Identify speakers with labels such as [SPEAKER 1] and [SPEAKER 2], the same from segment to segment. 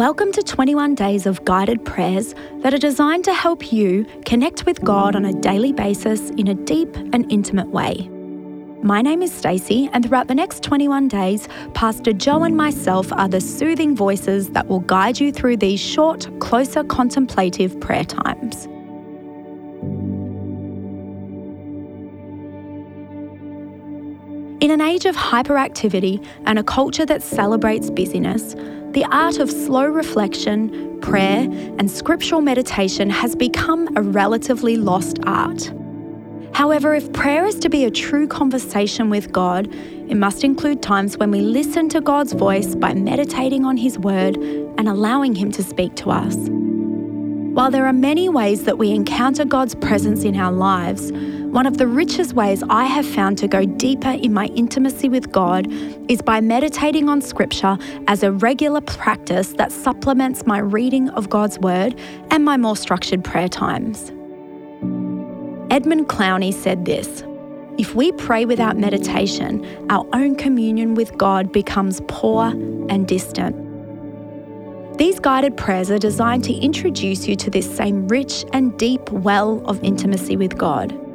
[SPEAKER 1] Welcome to 21 days of guided prayers that are designed to help you connect with God on a daily basis in a deep and intimate way. My name is Stacey, and throughout the next 21 days, Pastor Joe and myself are the soothing voices that will guide you through these short, closer contemplative prayer times. In an age of hyperactivity and a culture that celebrates busyness, the art of slow reflection, prayer, and scriptural meditation has become a relatively lost art. However, if prayer is to be a true conversation with God, it must include times when we listen to God's voice by meditating on His Word and allowing Him to speak to us. While there are many ways that we encounter God's presence in our lives, one of the richest ways I have found to go deeper in my intimacy with God is by meditating on Scripture as a regular practice that supplements my reading of God's Word and my more structured prayer times. Edmund Clowney said this If we pray without meditation, our own communion with God becomes poor and distant. These guided prayers are designed to introduce you to this same rich and deep well of intimacy with God.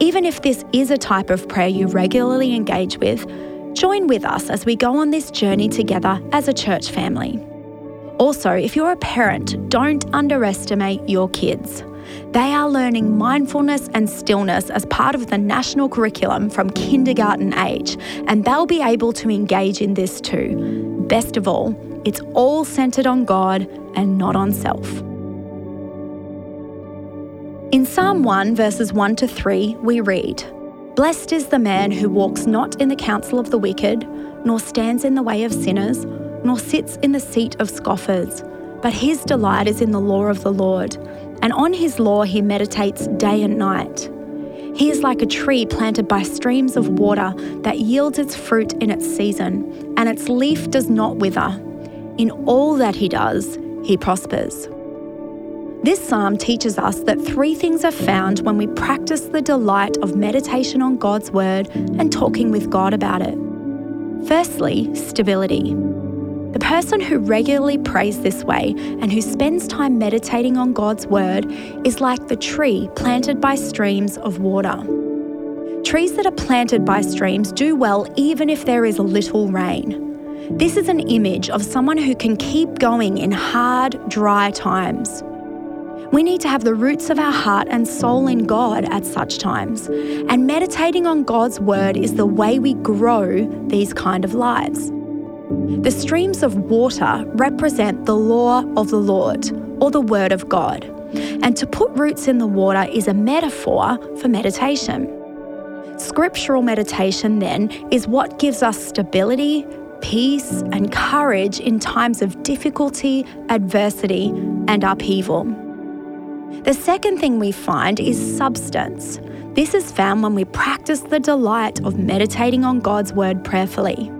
[SPEAKER 1] Even if this is a type of prayer you regularly engage with, join with us as we go on this journey together as a church family. Also, if you're a parent, don't underestimate your kids. They are learning mindfulness and stillness as part of the national curriculum from kindergarten age, and they'll be able to engage in this too. Best of all, it's all centered on God and not on self. In Psalm 1, verses 1 to 3, we read Blessed is the man who walks not in the counsel of the wicked, nor stands in the way of sinners, nor sits in the seat of scoffers, but his delight is in the law of the Lord, and on his law he meditates day and night. He is like a tree planted by streams of water that yields its fruit in its season, and its leaf does not wither. In all that he does, he prospers. This psalm teaches us that three things are found when we practice the delight of meditation on God's word and talking with God about it. Firstly, stability. The person who regularly prays this way and who spends time meditating on God's word is like the tree planted by streams of water. Trees that are planted by streams do well even if there is little rain. This is an image of someone who can keep going in hard, dry times. We need to have the roots of our heart and soul in God at such times. And meditating on God's word is the way we grow these kind of lives. The streams of water represent the law of the Lord, or the word of God. And to put roots in the water is a metaphor for meditation. Scriptural meditation, then, is what gives us stability, peace, and courage in times of difficulty, adversity, and upheaval. The second thing we find is substance. This is found when we practice the delight of meditating on God's word prayerfully.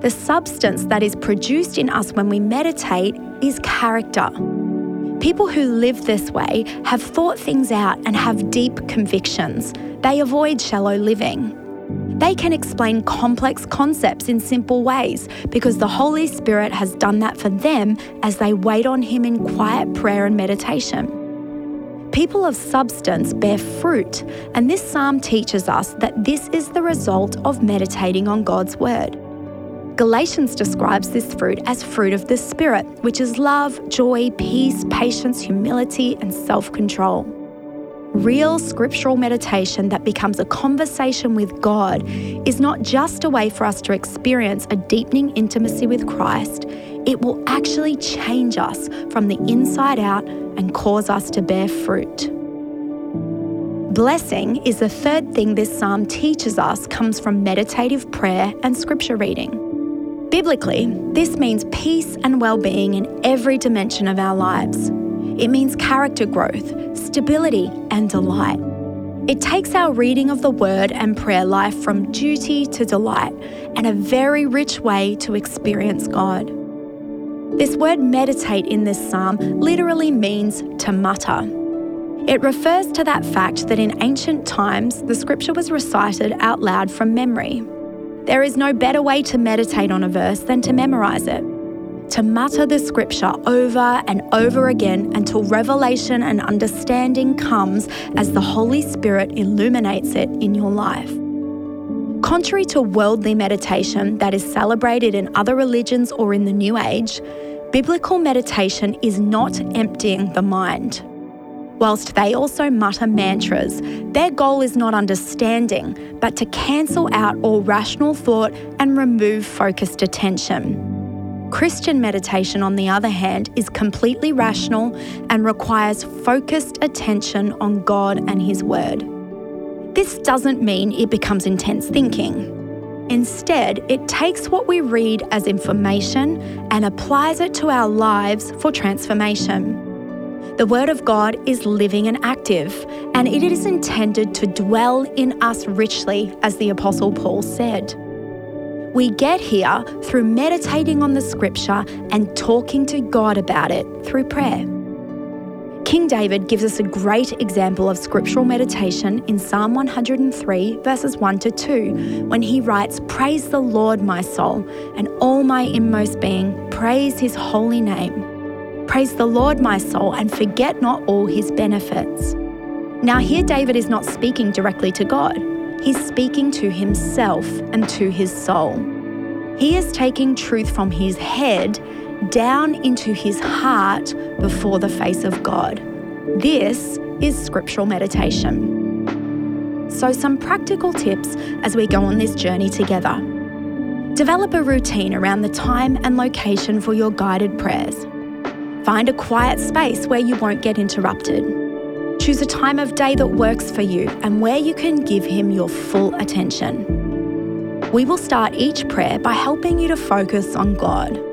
[SPEAKER 1] The substance that is produced in us when we meditate is character. People who live this way have thought things out and have deep convictions. They avoid shallow living. They can explain complex concepts in simple ways because the Holy Spirit has done that for them as they wait on Him in quiet prayer and meditation. People of substance bear fruit, and this psalm teaches us that this is the result of meditating on God's word. Galatians describes this fruit as fruit of the Spirit, which is love, joy, peace, patience, humility, and self control. Real scriptural meditation that becomes a conversation with God is not just a way for us to experience a deepening intimacy with Christ, it will actually change us from the inside out and cause us to bear fruit. Blessing is the third thing this psalm teaches us comes from meditative prayer and scripture reading. Biblically, this means peace and well being in every dimension of our lives. It means character growth, stability, and delight. It takes our reading of the Word and prayer life from duty to delight and a very rich way to experience God. This word meditate in this psalm literally means to mutter. It refers to that fact that in ancient times the scripture was recited out loud from memory. There is no better way to meditate on a verse than to memorize it. to mutter the scripture over and over again until revelation and understanding comes as the Holy Spirit illuminates it in your life. Contrary to worldly meditation that is celebrated in other religions or in the New Age, biblical meditation is not emptying the mind. Whilst they also mutter mantras, their goal is not understanding, but to cancel out all rational thought and remove focused attention. Christian meditation, on the other hand, is completely rational and requires focused attention on God and His Word. This doesn't mean it becomes intense thinking. Instead, it takes what we read as information and applies it to our lives for transformation. The Word of God is living and active, and it is intended to dwell in us richly, as the Apostle Paul said. We get here through meditating on the Scripture and talking to God about it through prayer. King David gives us a great example of scriptural meditation in Psalm 103, verses 1 to 2, when he writes, Praise the Lord, my soul, and all my inmost being, praise his holy name. Praise the Lord, my soul, and forget not all his benefits. Now, here David is not speaking directly to God, he's speaking to himself and to his soul. He is taking truth from his head down into his heart before the face of God. This is scriptural meditation. So, some practical tips as we go on this journey together. Develop a routine around the time and location for your guided prayers. Find a quiet space where you won't get interrupted. Choose a time of day that works for you and where you can give Him your full attention. We will start each prayer by helping you to focus on God.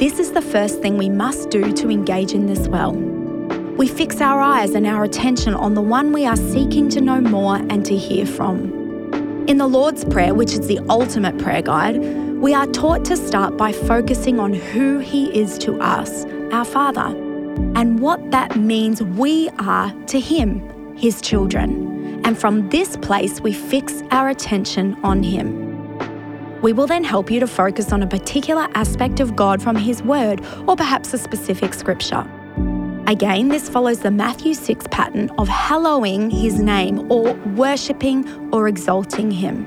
[SPEAKER 1] This is the first thing we must do to engage in this well. We fix our eyes and our attention on the one we are seeking to know more and to hear from. In the Lord's Prayer, which is the ultimate prayer guide, we are taught to start by focusing on who He is to us our Father, and what that means we are to Him, His children. And from this place, we fix our attention on Him. We will then help you to focus on a particular aspect of God from His Word, or perhaps a specific scripture. Again, this follows the Matthew 6 pattern of hallowing His name or worshipping or exalting Him.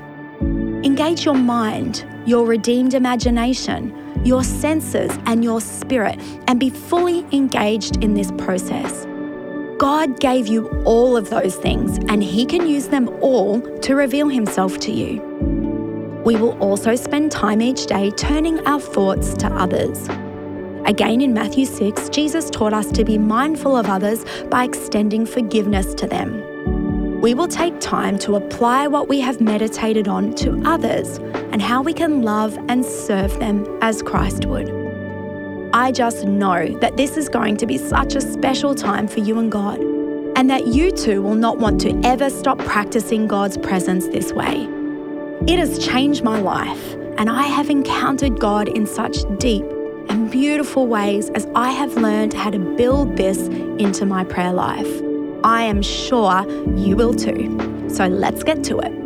[SPEAKER 1] Engage your mind, your redeemed imagination, your senses, and your spirit, and be fully engaged in this process. God gave you all of those things, and He can use them all to reveal Himself to you. We will also spend time each day turning our thoughts to others. Again, in Matthew 6, Jesus taught us to be mindful of others by extending forgiveness to them we will take time to apply what we have meditated on to others and how we can love and serve them as Christ would. I just know that this is going to be such a special time for you and God, and that you too will not want to ever stop practicing God's presence this way. It has changed my life, and I have encountered God in such deep and beautiful ways as I have learned how to build this into my prayer life. I am sure you will too. So let's get to it.